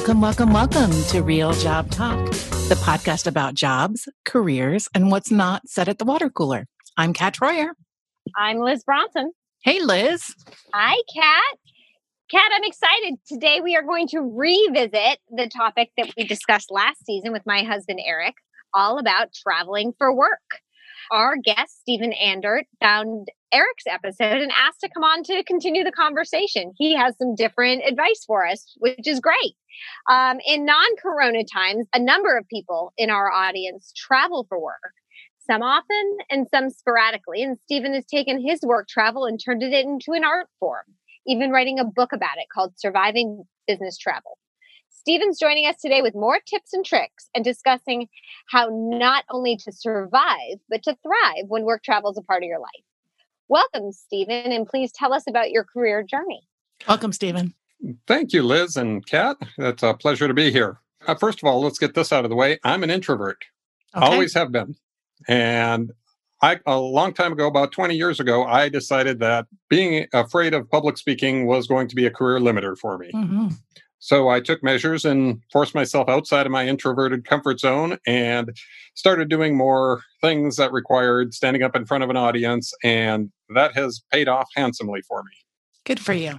Welcome, welcome, welcome to Real Job Talk, the podcast about jobs, careers, and what's not said at the water cooler. I'm Kat Troyer. I'm Liz Bronson. Hey, Liz. Hi, Kat. Kat, I'm excited. Today we are going to revisit the topic that we discussed last season with my husband, Eric, all about traveling for work. Our guest, Stephen Andert, found Eric's episode and asked to come on to continue the conversation. He has some different advice for us, which is great. Um, in non corona times, a number of people in our audience travel for work, some often and some sporadically. And Stephen has taken his work travel and turned it into an art form, even writing a book about it called Surviving Business Travel. Stephen's joining us today with more tips and tricks and discussing how not only to survive, but to thrive when work travel is a part of your life. Welcome, Stephen, and please tell us about your career journey. Welcome, Stephen. Thank you, Liz and Kat. It's a pleasure to be here. Uh, first of all, let's get this out of the way. I'm an introvert, okay. always have been. And I, a long time ago, about 20 years ago, I decided that being afraid of public speaking was going to be a career limiter for me. Mm-hmm. So I took measures and forced myself outside of my introverted comfort zone and started doing more things that required standing up in front of an audience. And that has paid off handsomely for me. Good for you.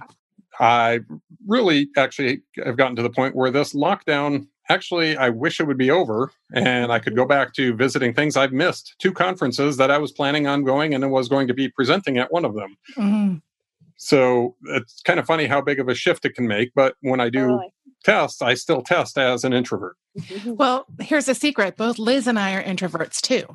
I really actually have gotten to the point where this lockdown actually I wish it would be over and I could go back to visiting things I've missed. Two conferences that I was planning on going and was going to be presenting at one of them. Mm-hmm. So it's kind of funny how big of a shift it can make. But when I do totally. test, I still test as an introvert. Well, here's a secret. Both Liz and I are introverts too.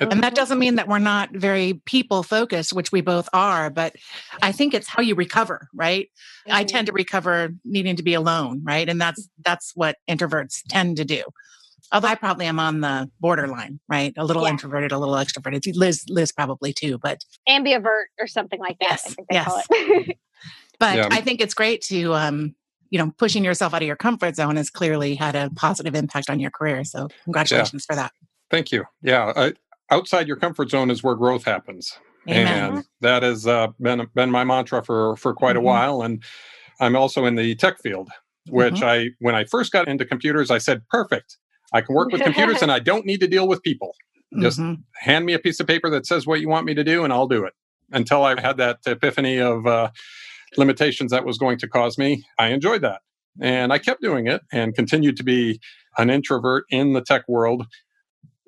And that doesn't mean that we're not very people focused, which we both are, but I think it's how you recover, right? I tend to recover needing to be alone, right? And that's that's what introverts tend to do. Although I probably am on the borderline, right? A little yeah. introverted, a little extroverted. Liz, Liz probably too, but ambivert or something like that. Yes, yes. but yeah. I think it's great to, um, you know, pushing yourself out of your comfort zone has clearly had a positive impact on your career. So congratulations yeah. for that. Thank you. Yeah, I, outside your comfort zone is where growth happens, Amen. and that has uh, been been my mantra for for quite mm-hmm. a while. And I'm also in the tech field, which mm-hmm. I when I first got into computers, I said, perfect. I can work with computers and I don't need to deal with people. Just mm-hmm. hand me a piece of paper that says what you want me to do and I'll do it. Until I had that epiphany of uh, limitations that was going to cause me, I enjoyed that. And I kept doing it and continued to be an introvert in the tech world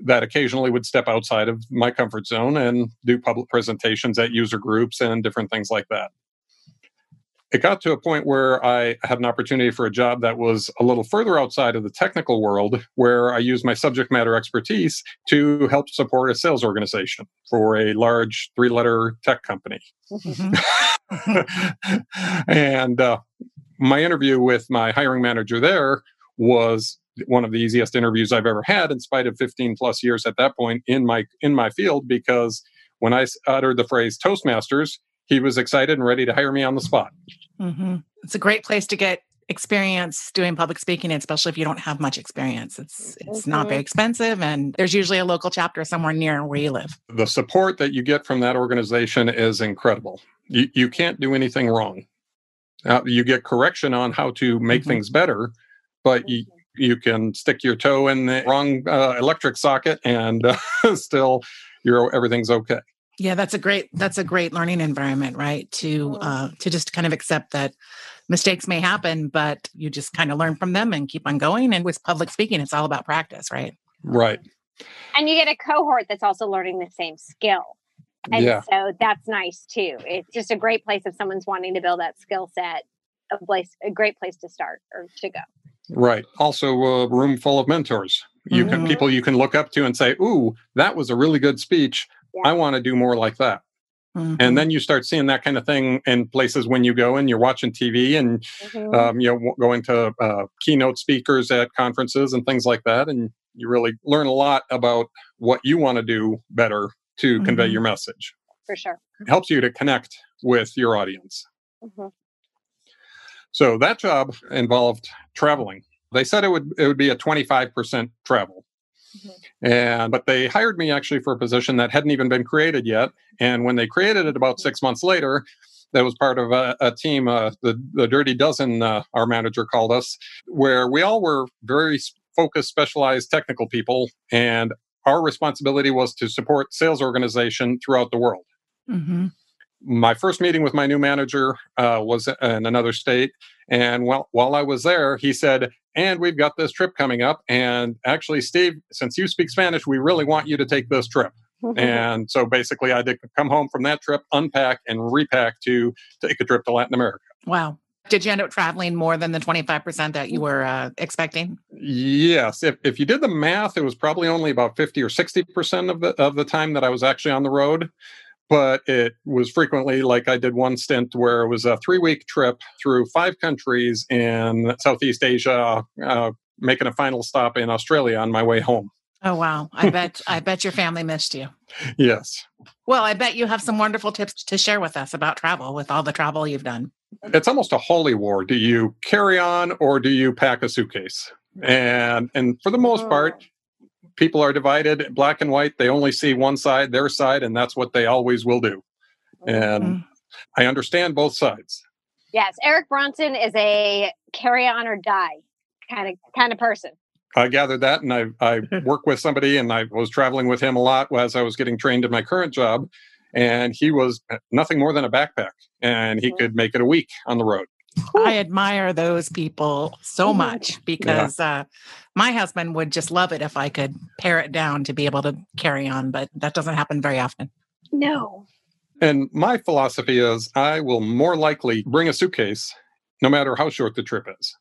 that occasionally would step outside of my comfort zone and do public presentations at user groups and different things like that it got to a point where I had an opportunity for a job that was a little further outside of the technical world, where I used my subject matter expertise to help support a sales organization for a large three letter tech company. Mm-hmm. and uh, my interview with my hiring manager there was one of the easiest interviews I've ever had in spite of 15 plus years at that point in my in my field because when I uttered the phrase Toastmasters, he was excited and ready to hire me on the spot. Mm-hmm. It's a great place to get experience doing public speaking, especially if you don't have much experience. It's it's mm-hmm. not very expensive, and there's usually a local chapter somewhere near where you live. The support that you get from that organization is incredible. You you can't do anything wrong. Uh, you get correction on how to make mm-hmm. things better, but you mm-hmm. you can stick your toe in the wrong uh, electric socket and uh, still you're everything's okay yeah that's a great that's a great learning environment right? To uh to just kind of accept that mistakes may happen but you just kind of learn from them and keep on going and with public speaking it's all about practice right? Right. And you get a cohort that's also learning the same skill and yeah. so that's nice too. It's just a great place if someone's wanting to build that skill set a place a great place to start or to go. Right. Also a room full of mentors. You can mm-hmm. people you can look up to and say ooh that was a really good speech yeah. I want to do more like that. Mm-hmm. And then you start seeing that kind of thing in places when you go and you're watching TV and mm-hmm. um, you know going to uh, keynote speakers at conferences and things like that, and you really learn a lot about what you want to do better to mm-hmm. convey your message. For sure, it helps you to connect with your audience. Mm-hmm. So that job involved traveling. They said it would it would be a 25% travel. Mm-hmm. And but they hired me actually for a position that hadn't even been created yet. And when they created it about six months later, that was part of a, a team, uh, the the Dirty Dozen. Uh, our manager called us, where we all were very focused, specialized technical people, and our responsibility was to support sales organization throughout the world. Mm-hmm. My first meeting with my new manager uh, was in another state, and while while I was there, he said, "And we've got this trip coming up, and actually, Steve, since you speak Spanish, we really want you to take this trip." and so basically, I did come home from that trip, unpack and repack to take a trip to Latin America. Wow. Did you end up traveling more than the 25% that you were uh, expecting? Yes. If, if you did the math, it was probably only about 50 or 60% of the, of the time that I was actually on the road. But it was frequently like I did one stint where it was a three week trip through five countries in Southeast Asia, uh, making a final stop in Australia on my way home. Oh wow. I bet I bet your family missed you. Yes. Well, I bet you have some wonderful tips to share with us about travel with all the travel you've done. It's almost a holy war. Do you carry on or do you pack a suitcase? And and for the most part, oh. People are divided black and white. They only see one side, their side, and that's what they always will do. And mm-hmm. I understand both sides. Yes, Eric Bronson is a carry on or die kind of kind of person. I gathered that, and I I work with somebody, and I was traveling with him a lot as I was getting trained in my current job, and he was nothing more than a backpack, and he mm-hmm. could make it a week on the road. I admire those people so much because yeah. uh, my husband would just love it if I could pare it down to be able to carry on, but that doesn't happen very often. No. And my philosophy is I will more likely bring a suitcase no matter how short the trip is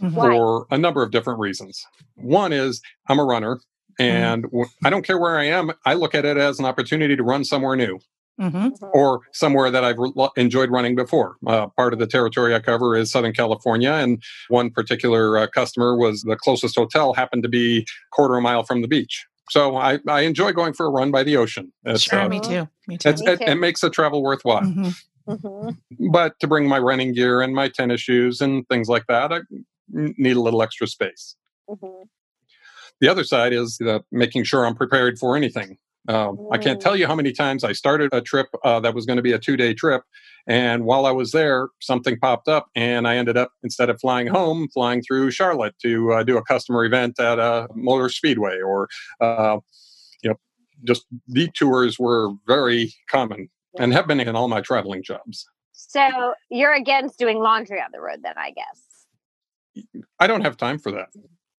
mm-hmm. for a number of different reasons. One is I'm a runner mm-hmm. and mm-hmm. I don't care where I am. I look at it as an opportunity to run somewhere new. Mm-hmm. mm-hmm. Or somewhere that I've re- enjoyed running before. Uh, part of the territory I cover is Southern California, and one particular uh, customer was the closest hotel happened to be quarter of a mile from the beach. So I, I enjoy going for a run by the ocean. It's, sure, uh, me too. Me too. Me too. It, it, makes the travel worthwhile. Mm-hmm. But to bring my running gear and my tennis shoes and things like that, I need a little extra space. Mm-hmm. The other side is the making sure I'm prepared for anything. Um. I can't tell you how many times I started a trip uh, that was going to be a two day trip. And while I was there, something popped up, and I ended up, instead of flying home, flying through Charlotte to uh, do a customer event at a motor speedway or, uh, you know, just detours were very common and have been in all my traveling jobs. So you're against doing laundry on the road, then, I guess. I don't have time for that.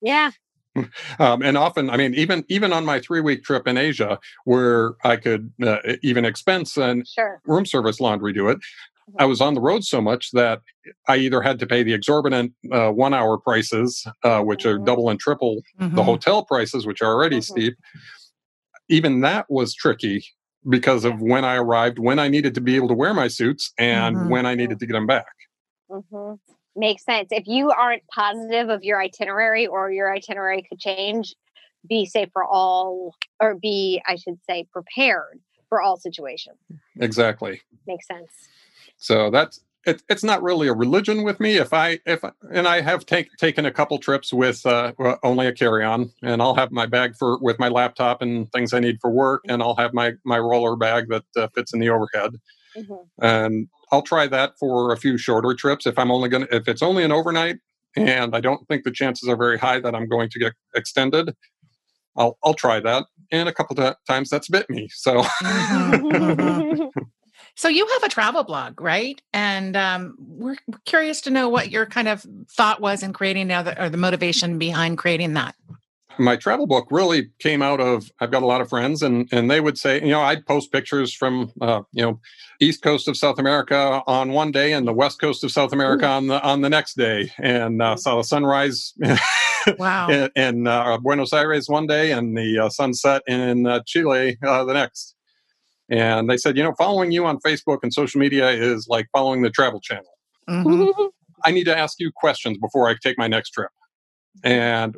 Yeah. Um, and often, I mean, even even on my three week trip in Asia, where I could uh, even expense and sure. room service laundry do it, mm-hmm. I was on the road so much that I either had to pay the exorbitant uh, one hour prices, uh, which mm-hmm. are double and triple mm-hmm. the hotel prices, which are already mm-hmm. steep. Even that was tricky because of when I arrived, when I needed to be able to wear my suits, and mm-hmm. when I needed to get them back. Makes sense. If you aren't positive of your itinerary or your itinerary could change, be safe for all, or be, I should say, prepared for all situations. Exactly. Makes sense. So that's it, it's not really a religion with me. If I if and I have take, taken a couple trips with uh, only a carry on, and I'll have my bag for with my laptop and things I need for work, and I'll have my my roller bag that uh, fits in the overhead. Mm-hmm. And I'll try that for a few shorter trips. If I'm only going to, if it's only an overnight and I don't think the chances are very high that I'm going to get extended, I'll, I'll try that. And a couple of times that's bit me. So. so you have a travel blog, right? And um, we're curious to know what your kind of thought was in creating the, or the motivation behind creating that my travel book really came out of I've got a lot of friends and and they would say you know I'd post pictures from uh, you know east coast of South America on one day and the west coast of South America Ooh. on the on the next day. And uh, saw the sunrise wow. in, in uh, Buenos Aires one day and the uh, sunset in uh, Chile uh, the next. And they said you know following you on Facebook and social media is like following the travel channel. Mm-hmm. I need to ask you questions before I take my next trip and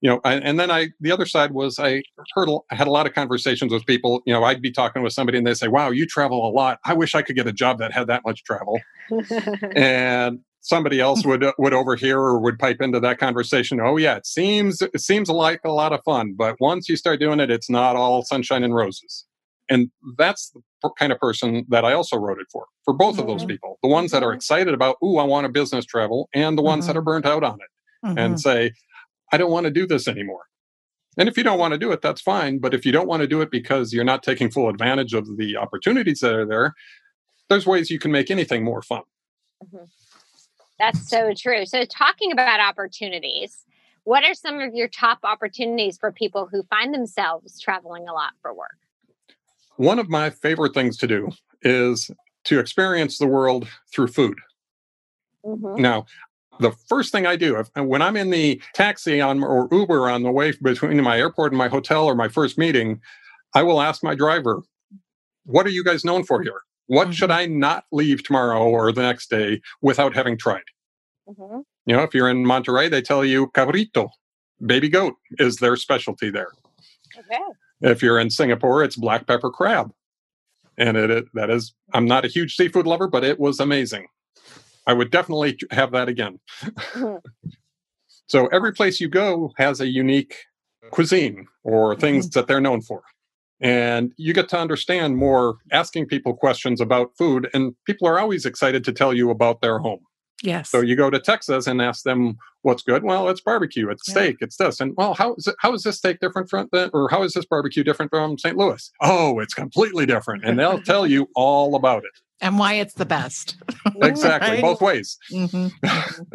you know I, and then i the other side was i heard i had a lot of conversations with people you know i'd be talking with somebody and they say wow you travel a lot i wish i could get a job that had that much travel and somebody else would would overhear or would pipe into that conversation oh yeah it seems it seems like a lot of fun but once you start doing it it's not all sunshine and roses And that's the kind of person that I also wrote it for, for both mm-hmm. of those mm-hmm. people. The ones that are mm-hmm. excited about, ooh, I want a business travel, and the ones mm-hmm. that are burnt out on it and mm-hmm. say, I don't want to do this anymore. And if you don't want to do it, that's fine. But if you don't want to do it because you're not taking full advantage of the opportunities that are there, there's ways you can make anything more fun. Mm-hmm. That's so true. So, talking about opportunities, what are some of your top opportunities for people who find themselves traveling a lot for work? One of my favorite things to do is to experience the world through food. Mm-hmm. Now, the first thing I do if, when I'm in the taxi on or Uber on the way between my airport and my hotel or my first meeting, I will ask my driver, "What are you guys known for here? What mm-hmm. should I not leave tomorrow or the next day without having tried?" Mm-hmm. You know, if you're in Monterrey, they tell you cabrito, baby goat, is their specialty there. Okay. If you're in Singapore, it's black pepper crab, and it, it that is. I'm not a huge seafood lover, but it was amazing. I would definitely have that again. Mm-hmm. so every place you go has a unique cuisine or things mm-hmm. that they're known for. And you get to understand more asking people questions about food, and people are always excited to tell you about their home. Yes. So you go to Texas and ask them what's good. Well, it's barbecue, it's yeah. steak, it's this. And well, how is it, how is this steak different from the, or how is this barbecue different from St. Louis? Oh, it's completely different. And they'll tell you all about it and why it's the best. exactly, right? both ways. Mm-hmm.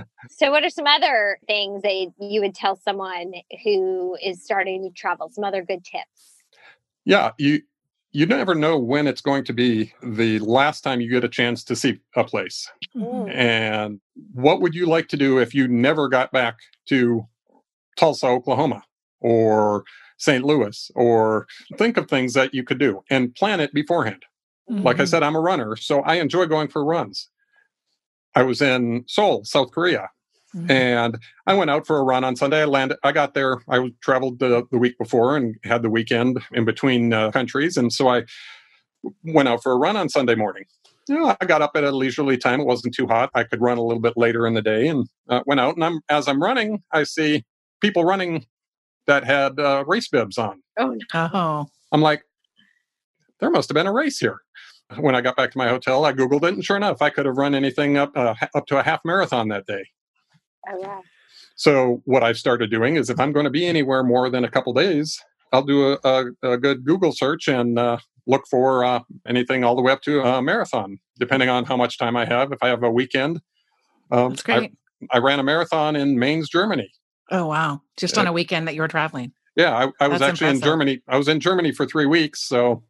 so, what are some other things that you would tell someone who is starting to travel? Some other good tips? Yeah, you you never know when it's going to be the last time you get a chance to see a place. Mm. And what would you like to do if you never got back to Tulsa, Oklahoma, or St. Louis, or think of things that you could do and plan it beforehand. Mm-hmm. Like I mm-hmm. said, I'm a runner, so I enjoy going for runs. I was in Seoul, South Korea, mm-hmm. and I went out for a run on Sunday. I landed. I got there. I traveled the, the week before and had the weekend in between uh, countries, and so I went out for a run on Sunday morning. You know, I got up at a leisurely time. It wasn't too hot. I could run a little bit later in the day, and uh, went out. And I'm as I'm running, I see people running that had uh, race bibs on. Oh no! I'm like, there must have been a race here when I got back to my hotel, I Googled it, and sure enough, I could have run anything up uh, up to a half marathon that day. Oh, wow. So what I've started doing is, if I'm going to be anywhere more than a couple days, I'll do a, a, a good Google search and uh, look for uh, anything all the way up to a marathon, depending on how much time I have. If I have a weekend, um, that's great. I, I, ran a marathon in Mainz, Germany. Oh wow! Just on a weekend that you were traveling. Yeah, I, I was actually impressive. in Germany. I was in Germany for three weeks, so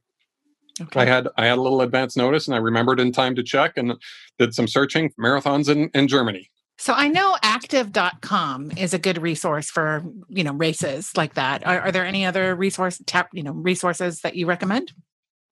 Okay. I had I had a little advance notice and I remembered in time to check and did some searching marathons in, in Germany. So I know active.com is a good resource for, you know, races like that. Are, are there any other resource tap, you know, resources that you recommend?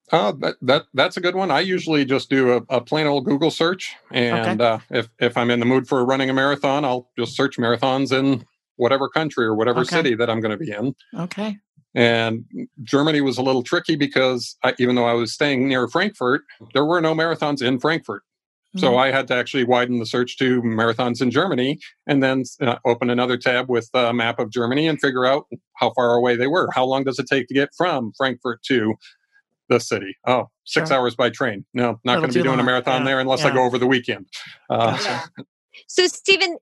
Uh, that, that that's a good one. I usually just do a, a plain old Google search, and okay. uh, if if I'm in the mood for running a marathon, I'll just search marathons in whatever country or whatever okay. city that I'm going to be in. Okay. And Germany was a little tricky because I, even though I was staying near Frankfurt, there were no marathons in Frankfurt. Mm-hmm. So I had to actually widen the search to marathons in Germany and then uh, open another tab with a map of Germany and figure out how far away they were. How long does it take to get from Frankfurt to the city? Oh, six sure. hours by train. No, not going to be doing long. a marathon yeah. there unless yeah. I go over the weekend. Uh, yeah. So, Stephen,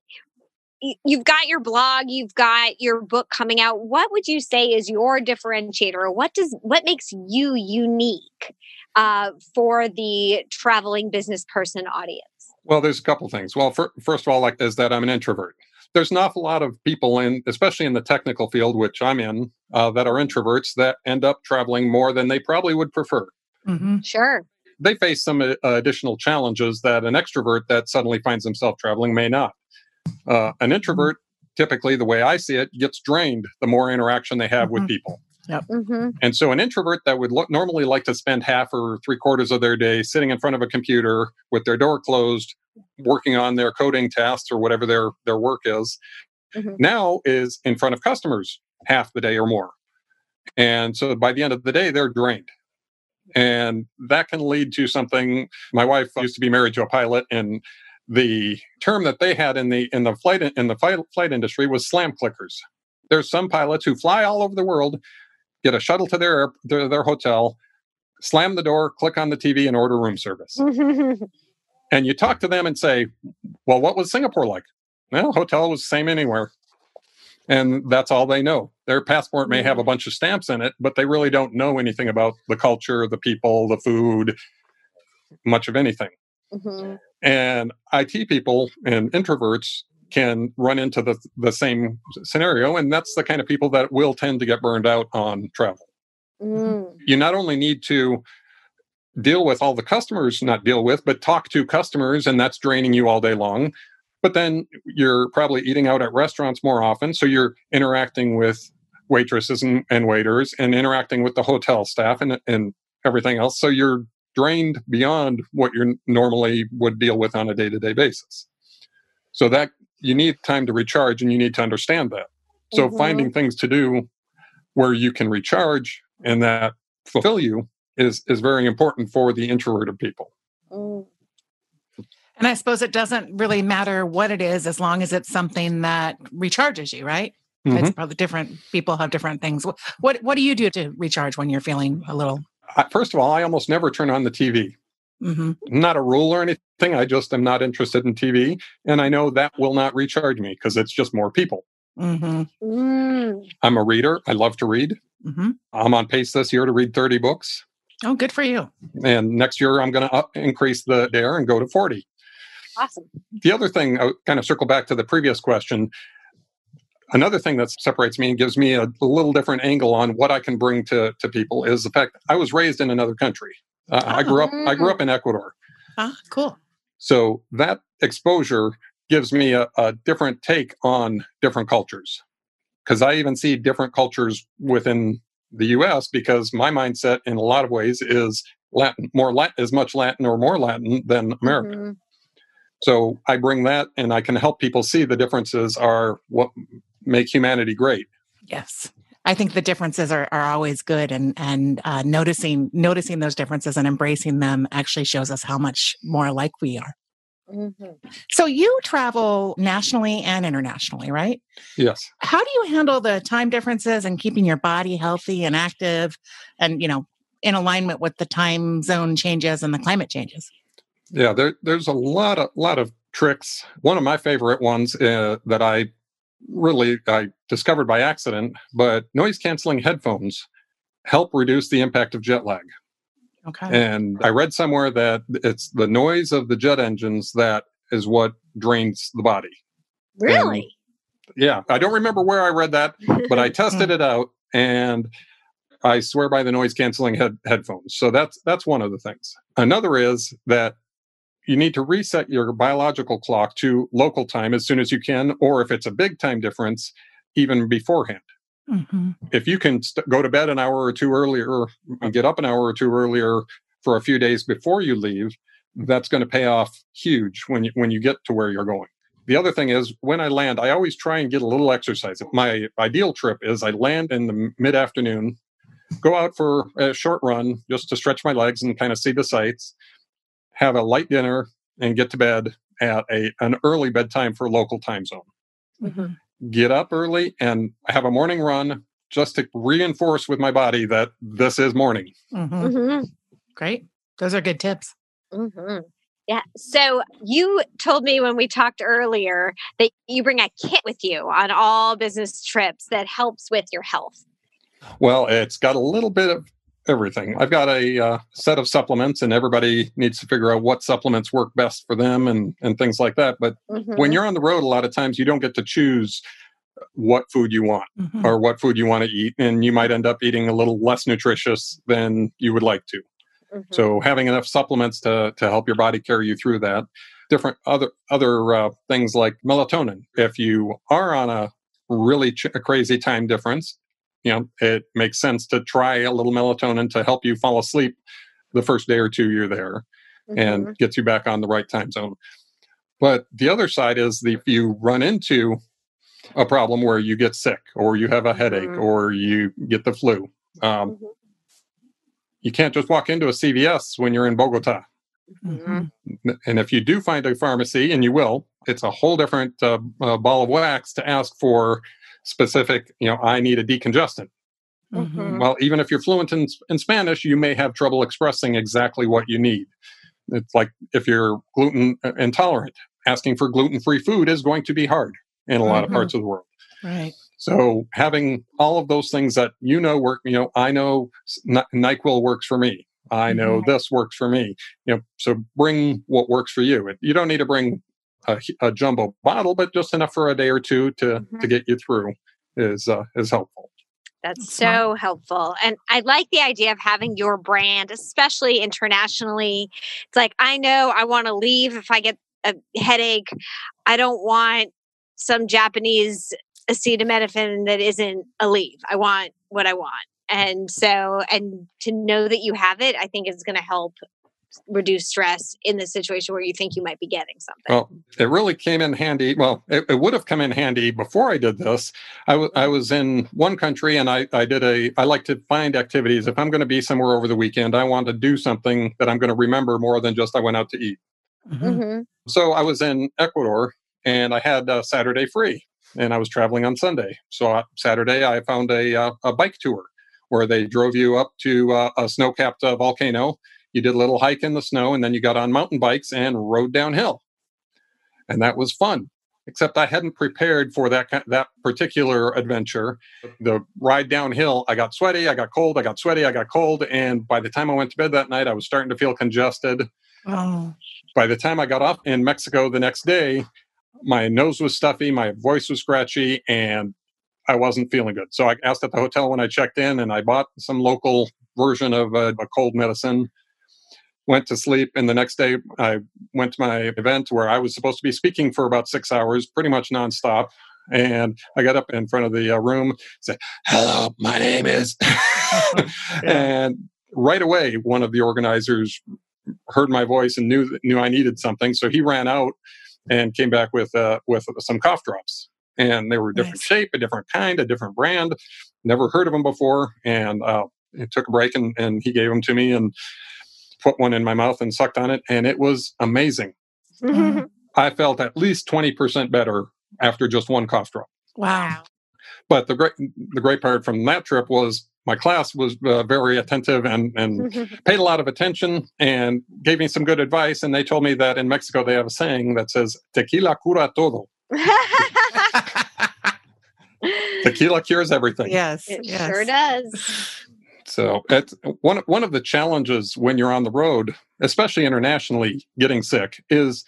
you've got your blog you've got your book coming out. What would you say is your differentiator? What does what makes you unique uh, for the traveling business person audience? Well there's a couple things. Well for, first of all like is that i'm an introvert. There's an awful lot of people in especially in the technical field which i'm in uh, that are introverts that end up traveling more than they probably would prefer. Mm-hmm. sure. They face some uh, additional challenges that an extrovert that suddenly finds himself traveling may not uh, an introvert, typically, the way I see it, gets drained the more interaction they have mm-hmm. with people. Yep. Mm-hmm. And so, an introvert that would lo- normally like to spend half or three quarters of their day sitting in front of a computer with their door closed, working on their coding tasks or whatever their their work is, mm-hmm. now is in front of customers half the day or more. And so, by the end of the day, they're drained. And that can lead to something. My wife used to be married to a pilot, and the term that they had in the in the flight in the flight, flight industry was slam clickers. There's some pilots who fly all over the world, get a shuttle to their their, their hotel, slam the door, click on the TV, and order room service. and you talk to them and say, Well, what was Singapore like? Well, hotel was the same anywhere. And that's all they know. Their passport may have a mm-hmm. bunch of stamps in it, but they really don't know anything about the culture, the people, the food, much of anything. Mm-hmm. And IT people and introverts can run into the, the same scenario. And that's the kind of people that will tend to get burned out on travel. Mm. You not only need to deal with all the customers, not deal with, but talk to customers, and that's draining you all day long. But then you're probably eating out at restaurants more often. So you're interacting with waitresses and, and waiters and interacting with the hotel staff and, and everything else. So you're drained beyond what you normally would deal with on a day to day basis. So that you need time to recharge and you need to understand that. So mm-hmm. finding things to do where you can recharge and that fulfill you is is very important for the introverted people. Mm. And I suppose it doesn't really matter what it is as long as it's something that recharges you, right? Mm-hmm. It's probably different people have different things. What, what what do you do to recharge when you're feeling a little First of all, I almost never turn on the TV. Mm-hmm. Not a rule or anything. I just am not interested in TV. And I know that will not recharge me because it's just more people. Mm-hmm. Mm. I'm a reader. I love to read. Mm-hmm. I'm on pace this year to read 30 books. Oh, good for you. And next year, I'm going to increase the dare and go to 40. Awesome. The other thing, I kind of circle back to the previous question. Another thing that separates me and gives me a, a little different angle on what I can bring to, to people is the fact I was raised in another country. Uh, I grew up. I grew up in Ecuador. Ah, cool. So that exposure gives me a, a different take on different cultures, because I even see different cultures within the U.S. Because my mindset, in a lot of ways, is Latin, more Latin, as much Latin or more Latin than American. Mm-hmm. So I bring that, and I can help people see the differences are what make humanity great. Yes. I think the differences are, are always good, and and uh, noticing noticing those differences and embracing them actually shows us how much more alike we are. Mm-hmm. So you travel nationally and internationally, right? Yes. How do you handle the time differences and keeping your body healthy and active, and you know, in alignment with the time zone changes and the climate changes? Yeah, there, there's a lot of lot of tricks. One of my favorite ones uh, that I really I discovered by accident, but noise canceling headphones help reduce the impact of jet lag. Okay. And I read somewhere that it's the noise of the jet engines that is what drains the body. Really? And yeah. I don't remember where I read that, but I tested it out and I swear by the noise canceling head- headphones. So that's that's one of the things. Another is that you need to reset your biological clock to local time as soon as you can, or if it's a big time difference, even beforehand. Mm-hmm. If you can st- go to bed an hour or two earlier and get up an hour or two earlier for a few days before you leave, that's going to pay off huge when you when you get to where you're going. The other thing is when I land, I always try and get a little exercise. My ideal trip is I land in the mid afternoon, go out for a short run just to stretch my legs and kind of see the sights, have a light dinner, and get to bed at a an early bedtime for local time zone. Mm-hmm. Get up early and have a morning run just to reinforce with my body that this is morning. Mm-hmm. Mm-hmm. Great. Those are good tips. Mm-hmm. Yeah. So you told me when we talked earlier that you bring a kit with you on all business trips that helps with your health. Well, it's got a little bit of everything. I've got a uh, set of supplements, and everybody needs to figure out what supplements work best for them and and things like that. But mm-hmm. when you're on the road, a lot of times you don't get to choose what food you want mm-hmm. or what food you want to eat, and you might end up eating a little less nutritious than you would like to. Mm-hmm. So having enough supplements to to help your body carry you through that. Different other other uh, things like melatonin. If you are on a really ch- a crazy time difference you know, it makes sense to try a little melatonin to help you fall asleep the first day or two you're there mm-hmm. and gets you back on the right time zone. But the other side is the, if you run into a problem where you get sick or you have a headache mm-hmm. or you get the flu, um, mm-hmm. you can't just walk into a CVS when you're in Bogota. Mm-hmm. And if you do find a pharmacy, and you will, it's a whole different uh, uh, ball of wax to ask for specific, you know, I need a decongestant. Mm-hmm. Well, even if you're fluent in, in Spanish, you may have trouble expressing exactly what you need. It's like if you're gluten uh, intolerant, asking for gluten free food is going to be hard in a mm-hmm. lot of parts mm-hmm. of the world. Right. So having all of those things that you know work, you know, I know NyQuil works for me. I know mm-hmm. this works for me. You know, so bring what works for you. You don't need to bring a, a jumbo bottle, but just enough for a day or two to mm-hmm. to get you through is uh, is helpful. That's so helpful. And I like the idea of having your brand, especially internationally. It's like, I know I want to leave if I get a headache. I don't want some Japanese acetaminophen that isn't Aleve. I want what I want. And so, and to know that you have it, I think is going to help reduce stress in the situation where you think you might be getting something? Well, it really came in handy. Well, it, it would have come in handy before I did this. I, w- I was in one country and I, I did a, I like to find activities. If I'm going to be somewhere over the weekend, I want to do something that I'm going to remember more than just I went out to eat. Mm-hmm. Mm-hmm. So I was in Ecuador and I had a Saturday free and I was traveling on Sunday. So uh, Saturday I found a, uh, a bike tour where they drove you up to uh, a snow capped uh, volcano you did a little hike in the snow and then you got on mountain bikes and rode downhill. And that was fun. Except I hadn't prepared for that that particular adventure. The ride downhill, I got sweaty, I got cold, I got sweaty, I got cold, and by the time I went to bed that night, I was starting to feel congested. Oh. By the time I got off in Mexico the next day, my nose was stuffy, my voice was scratchy, and I wasn't feeling good. So I asked at the hotel when I checked in, and I bought some local version of a, a cold medicine went to sleep and the next day i went to my event where i was supposed to be speaking for about six hours pretty much nonstop. And i got up in front of the uh, room said hello my name is and right away one of the organizers heard my voice and knew knew i needed something. So he ran out and came back with uh, with some cough drops. And they were a different nice. shape a different kind a different brand. Never heard of them before. And uh, took a break and, and he gave them to me and put one in my mouth and sucked on it, and it was amazing. I felt at least 20% better after just one cough drop. Wow. But the great the great part from that trip was my class was uh, very attentive and and paid a lot of attention and gave me some good advice and they told me that in Mexico they have a saying that says tequila cura todo. tequila cures everything. Yes, it yes. sure does. So it's one one of the challenges when you're on the road, especially internationally, getting sick is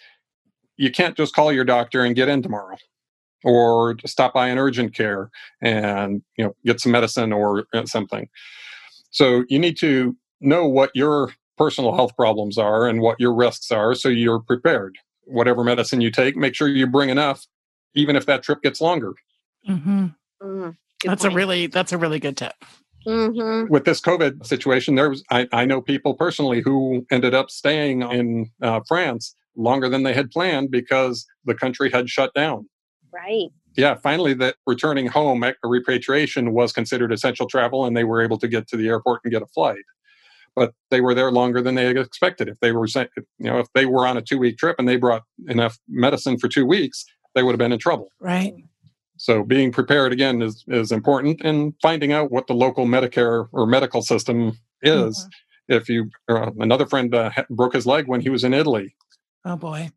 you can't just call your doctor and get in tomorrow, or stop by an urgent care and you know get some medicine or uh, something. So you need to know what your personal health problems are and what your risks are, so you're prepared. Whatever medicine you take, make sure you bring enough, even if that trip gets longer. Mm-hmm. Mm, that's point. a really that's a really good tip. Mm-hmm. With this COVID situation, there was I, I, know people personally who ended up staying in uh, France longer than they had planned because the country had shut down. Right. Yeah. Finally, that returning home, repatriation was considered essential travel, and they were able to get to the airport and get a flight. But they were there longer than they had expected. If they were, you know, if they were on a two-week trip and they brought enough medicine for two weeks, they would have been in trouble. Right. So being prepared again is is important, and finding out what the local Medicare or medical system is. Mm-hmm. If you, uh, another friend uh, broke his leg when he was in Italy. Oh boy!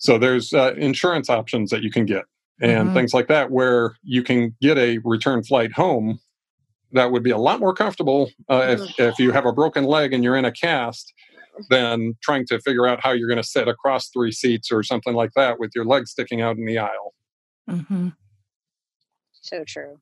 So there's uh, insurance options that you can get and mm-hmm. things like that, where you can get a return flight home. That would be a lot more comfortable uh, if mm-hmm. if you have a broken leg and you're in a cast than trying to figure out how you're going to sit across three seats or something like that with your leg sticking out in the aisle. Mm-hmm. So true.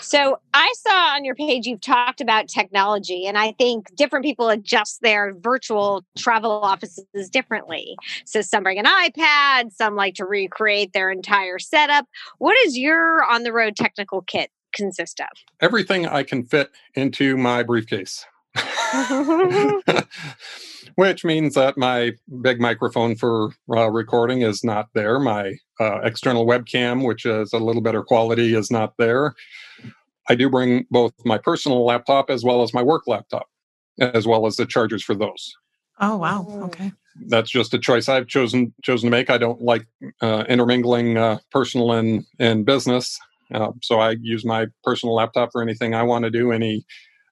So I saw on your page you've talked about technology, and I think different people adjust their virtual travel offices differently. So some bring an iPad, some like to recreate their entire setup. What does your on the road technical kit consist of? Everything I can fit into my briefcase. which means that my big microphone for uh, recording is not there. My uh, external webcam, which is a little better quality, is not there. I do bring both my personal laptop as well as my work laptop, as well as the chargers for those. Oh wow! Oh. Okay. That's just a choice I've chosen chosen to make. I don't like uh, intermingling uh, personal and and business, Uh, so I use my personal laptop for anything I want to do. Any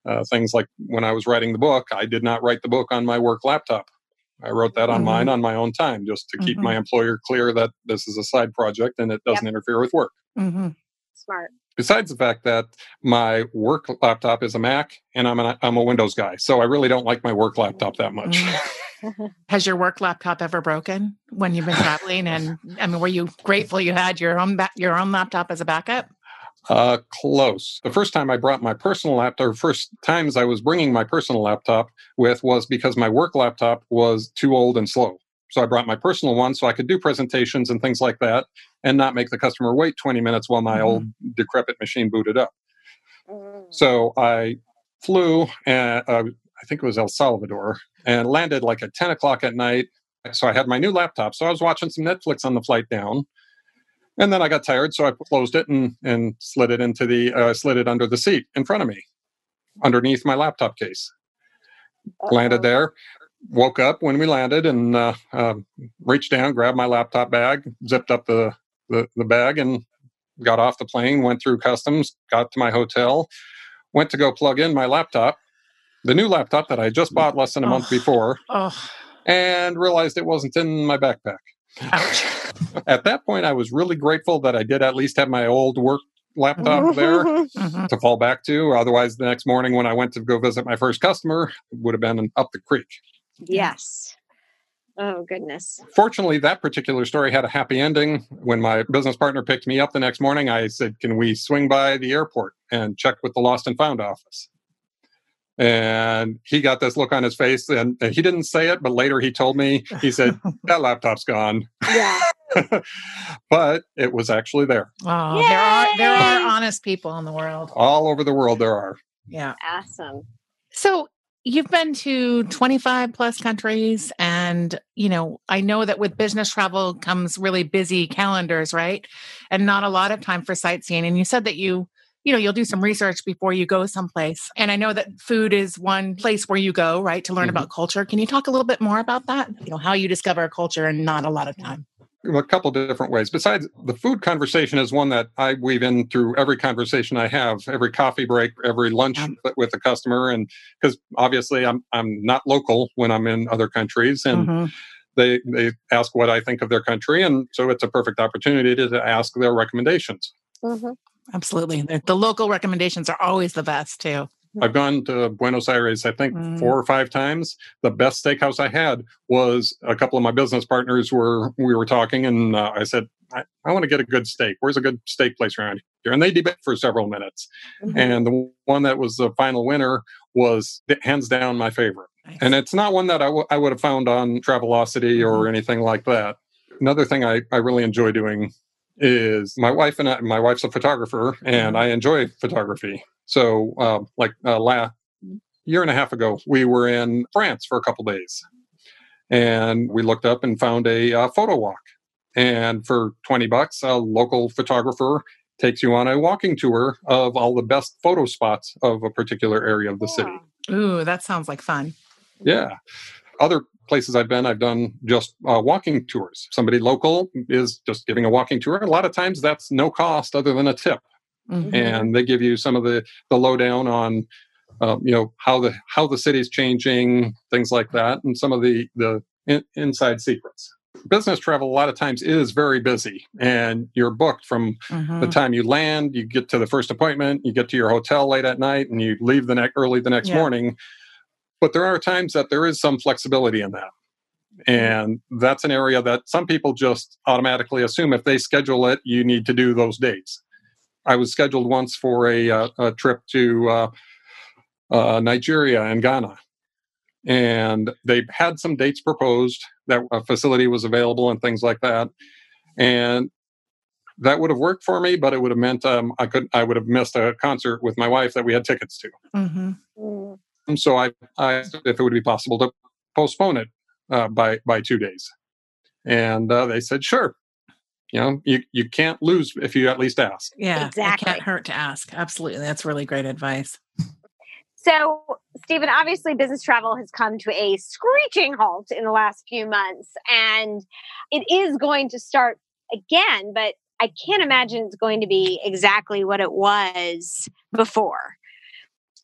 uh, things like when I was writing the book, I did not write the book on my work laptop. I wrote that on mm-hmm. mine on my own time just to keep mm-hmm. my employer clear that this is a side project and it doesn't yep. interfere with work. Mm-hmm. Smart. Besides the fact that my work laptop is a Mac and I'm, an, I'm a Windows guy, so I really don't like my work laptop that much. Mm-hmm. Has your work laptop ever broken when you've been traveling? And I mean, were you grateful you had your own ba- your own laptop as a backup? Uh, close. The first time I brought my personal laptop, or first times I was bringing my personal laptop with was because my work laptop was too old and slow. So I brought my personal one so I could do presentations and things like that and not make the customer wait 20 minutes while my mm-hmm. old decrepit machine booted up. Mm. So I flew, and, uh, I think it was El Salvador, and landed like at 10 o'clock at night. So I had my new laptop. So I was watching some Netflix on the flight down. And then I got tired, so I closed it and, and slid it into the uh, slid it under the seat in front of me, underneath my laptop case. Uh-oh. Landed there, woke up when we landed, and uh, uh, reached down, grabbed my laptop bag, zipped up the, the the bag, and got off the plane. Went through customs, got to my hotel, went to go plug in my laptop, the new laptop that I just bought less than a oh. month before, oh. and realized it wasn't in my backpack. Ouch. At that point, I was really grateful that I did at least have my old work laptop there mm-hmm. to fall back to. Otherwise, the next morning when I went to go visit my first customer, would have been up the creek. Yes. Oh, goodness. Fortunately, that particular story had a happy ending. When my business partner picked me up the next morning, I said, Can we swing by the airport and check with the lost and found office? And he got this look on his face, and, and he didn't say it, but later he told me, he said, That laptop's gone. Yeah. but it was actually there. Oh, there are there are honest people in the world. All over the world there are. Yeah. Awesome. So you've been to 25 plus countries and you know i know that with business travel comes really busy calendars right and not a lot of time for sightseeing and you said that you you know you'll do some research before you go someplace and i know that food is one place where you go right to learn mm-hmm. about culture can you talk a little bit more about that you know how you discover a culture and not a lot of time a couple different ways. Besides, the food conversation is one that I weave in through every conversation I have, every coffee break, every lunch with a customer, and because obviously I'm I'm not local when I'm in other countries, and mm-hmm. they they ask what I think of their country, and so it's a perfect opportunity to, to ask their recommendations. Mm-hmm. Absolutely, the, the local recommendations are always the best too. I've gone to Buenos Aires, I think mm. four or five times. The best steakhouse I had was a couple of my business partners were, we were talking and uh, I said, I, I want to get a good steak. Where's a good steak place around here? And they debate for several minutes. Mm-hmm. And the one that was the final winner was hands down my favorite. Nice. And it's not one that I, w- I would have found on Travelocity mm-hmm. or anything like that. Another thing I, I really enjoy doing is my wife and I, my wife's a photographer and mm-hmm. I enjoy photography. So, uh, like uh, last year and a half ago, we were in France for a couple days, and we looked up and found a uh, photo walk. And for twenty bucks, a local photographer takes you on a walking tour of all the best photo spots of a particular area of the city. Ooh, that sounds like fun. Yeah. Other places I've been, I've done just uh, walking tours. Somebody local is just giving a walking tour. A lot of times that's no cost other than a tip mm-hmm. and they give you some of the the lowdown on uh, you know how the how the city's changing, things like that, and some of the the in, inside secrets. Business travel a lot of times is very busy, and you're booked from mm-hmm. the time you land, you get to the first appointment, you get to your hotel late at night, and you leave the next early the next yeah. morning. But there are times that there is some flexibility in that. Mm-hmm. And that's an area that some people just automatically assume if they schedule it, you need to do those dates. I was scheduled once for a, uh, a trip to uh, uh, Nigeria and Ghana. And they had some dates proposed that a facility was available and things like that. And that would have worked for me, but it would have meant um, I could I would have missed a concert with my wife that we had tickets to. Mm-hmm. And so I, I asked if it would be possible to postpone it uh, by by two days, and uh, they said sure. You know you, you can't lose if you at least ask. Yeah exactly it can't hurt to ask. Absolutely. That's really great advice. So stephen obviously business travel has come to a screeching halt in the last few months and it is going to start again but I can't imagine it's going to be exactly what it was before.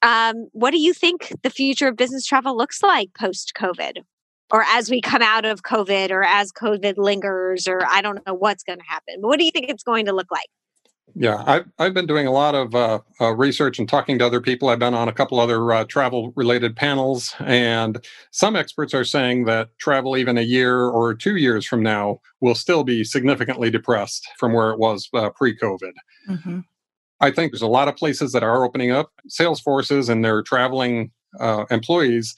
Um, what do you think the future of business travel looks like post COVID? Or as we come out of COVID, or as COVID lingers, or I don't know what's going to happen. But what do you think it's going to look like? Yeah, I've, I've been doing a lot of uh, uh, research and talking to other people. I've been on a couple other uh, travel related panels, and some experts are saying that travel, even a year or two years from now, will still be significantly depressed from where it was uh, pre COVID. Mm-hmm. I think there's a lot of places that are opening up sales forces and their traveling uh, employees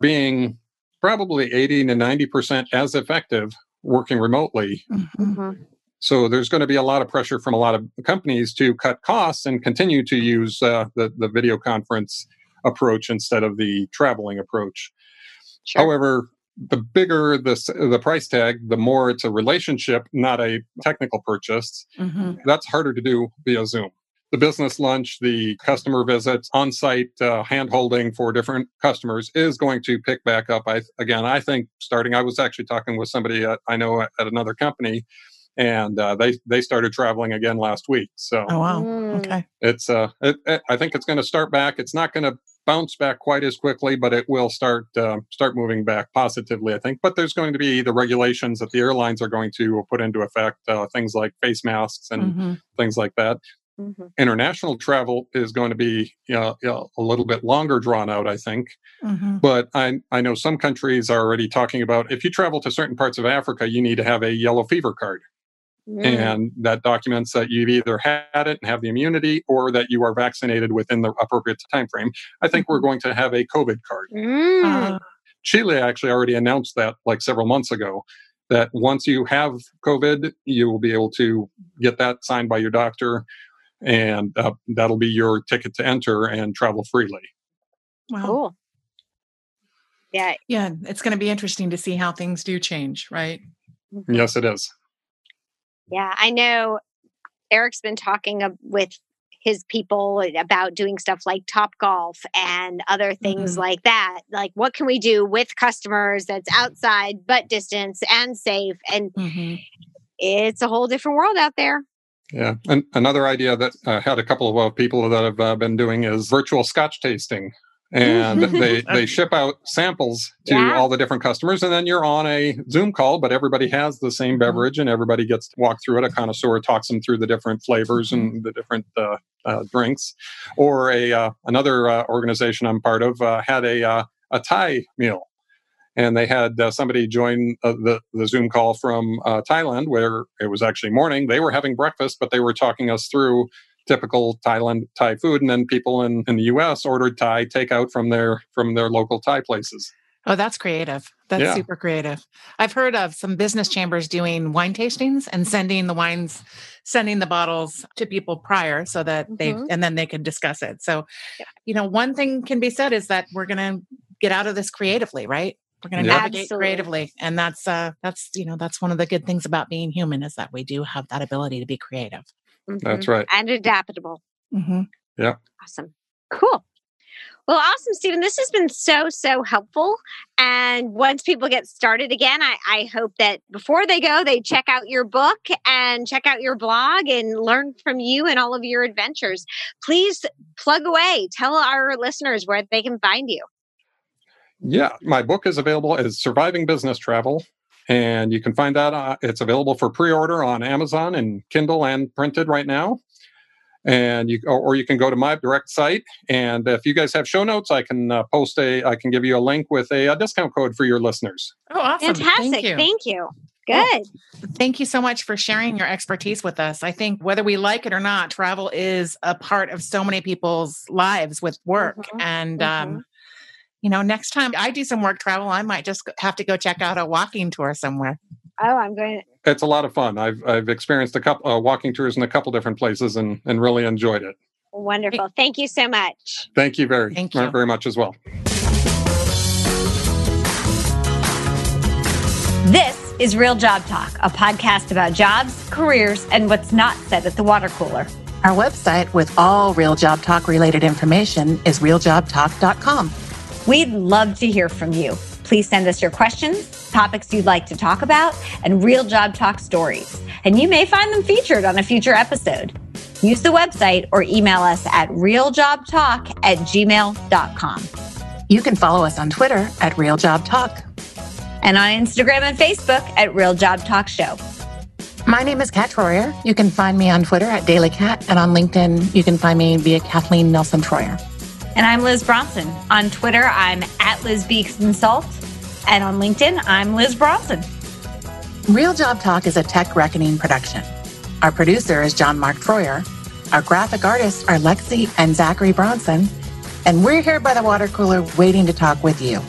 being probably 80 to 90% as effective working remotely. Mm-hmm. mm-hmm. So there's going to be a lot of pressure from a lot of companies to cut costs and continue to use uh, the, the video conference approach instead of the traveling approach. Sure. However, the bigger the, the price tag, the more it's a relationship, not a technical purchase. Mm-hmm. That's harder to do via Zoom the business lunch, the customer visits, on site uh, hand holding for different customers is going to pick back up. I, again, I think starting, I was actually talking with somebody at, I know at, at another company. And uh, they they started traveling again last week. So oh wow, mm. okay. It's uh, it, it, I think it's going to start back. It's not going to bounce back quite as quickly, but it will start uh, start moving back positively, I think. But there's going to be the regulations that the airlines are going to put into effect, uh, things like face masks and mm-hmm. things like that. Mm-hmm. International travel is going to be you know, you know, a little bit longer drawn out, I think. Mm-hmm. But I, I know some countries are already talking about if you travel to certain parts of Africa, you need to have a yellow fever card. Mm. And that documents that you've either had it and have the immunity or that you are vaccinated within the appropriate time frame. I think we're mm-hmm. going to have a COVID card. Mm. Uh, Chile actually already announced that like several months ago that once you have COVID, you will be able to get that signed by your doctor and uh, that'll be your ticket to enter and travel freely. Wow. Cool. Yeah. Yeah. It's going to be interesting to see how things do change, right? Mm-hmm. Yes, it is. Yeah. I know Eric's been talking with his people about doing stuff like Top Golf and other things mm-hmm. like that. Like, what can we do with customers that's outside but distance and safe? And mm-hmm. it's a whole different world out there. Yeah. And another idea that I had a couple of uh, people that have uh, been doing is virtual scotch tasting. And they, they ship out samples to yeah. all the different customers. And then you're on a Zoom call, but everybody has the same mm-hmm. beverage and everybody gets to walk through it. A connoisseur talks them through the different flavors and mm-hmm. the different uh, uh, drinks. Or a uh, another uh, organization I'm part of had a, a Thai meal and they had uh, somebody join uh, the, the Zoom call from uh, Thailand where it was actually morning. They were having breakfast, but they were talking us through typical Thailand Thai food, and then people in, in the U.S. ordered Thai takeout from their from their local Thai places. Oh, that's creative. That's yeah. super creative. I've heard of some business chambers doing wine tastings and sending the wines, sending the bottles to people prior so that mm-hmm. they, and then they can discuss it. So, you know, one thing can be said is that we're going to get out of this creatively, right? We're going to navigate Absolutely. creatively, and that's uh, that's you know that's one of the good things about being human is that we do have that ability to be creative. Mm-hmm. That's right, and adaptable. Mm-hmm. Yeah, awesome, cool. Well, awesome, Stephen. This has been so, so helpful. And once people get started again, I, I, hope that before they go, they check out your book and check out your blog and learn from you and all of your adventures. Please plug away. Tell our listeners where they can find you. Yeah, my book is available as Surviving Business Travel. And you can find that uh, it's available for pre-order on Amazon and Kindle and printed right now. And you or, or you can go to my direct site. And if you guys have show notes, I can uh, post a I can give you a link with a, a, discount code for your listeners. Oh, awesome! Fantastic! Thank you. Thank you. Good. Well, thank you so much for sharing your expertise with us. I think whether we like it or not, travel is a part of so many people's lives with work. Mm-hmm. And mm-hmm. Um, you know, next time I do some work travel, I might just have to go check out a walking tour somewhere. Oh, I'm going. To- it's a lot of fun. I've I've experienced a couple uh, walking tours in a couple different places and and really enjoyed it. Wonderful. Thank you so much. Thank you very Thank you. very much as well. This is Real Job Talk, a podcast about jobs, careers, and what's not said at the water cooler. Our website with all Real Job Talk related information is realjobtalk.com. We'd love to hear from you. Please send us your questions topics you'd like to talk about, and real job talk stories. And you may find them featured on a future episode. Use the website or email us at realjobtalk at gmail.com. You can follow us on Twitter at RealJobTalk. And on Instagram and Facebook at Real Job Talk Show. My name is Kat Troyer. You can find me on Twitter at Daily Cat, and on LinkedIn, you can find me via Kathleen Nelson Troyer. And I'm Liz Bronson. On Twitter, I'm at Liz. And on LinkedIn, I'm Liz Bronson. Real Job Talk is a TechReckoning production. Our producer is John Mark Troyer. Our graphic artists are Lexi and Zachary Bronson. And we're here by the water cooler waiting to talk with you.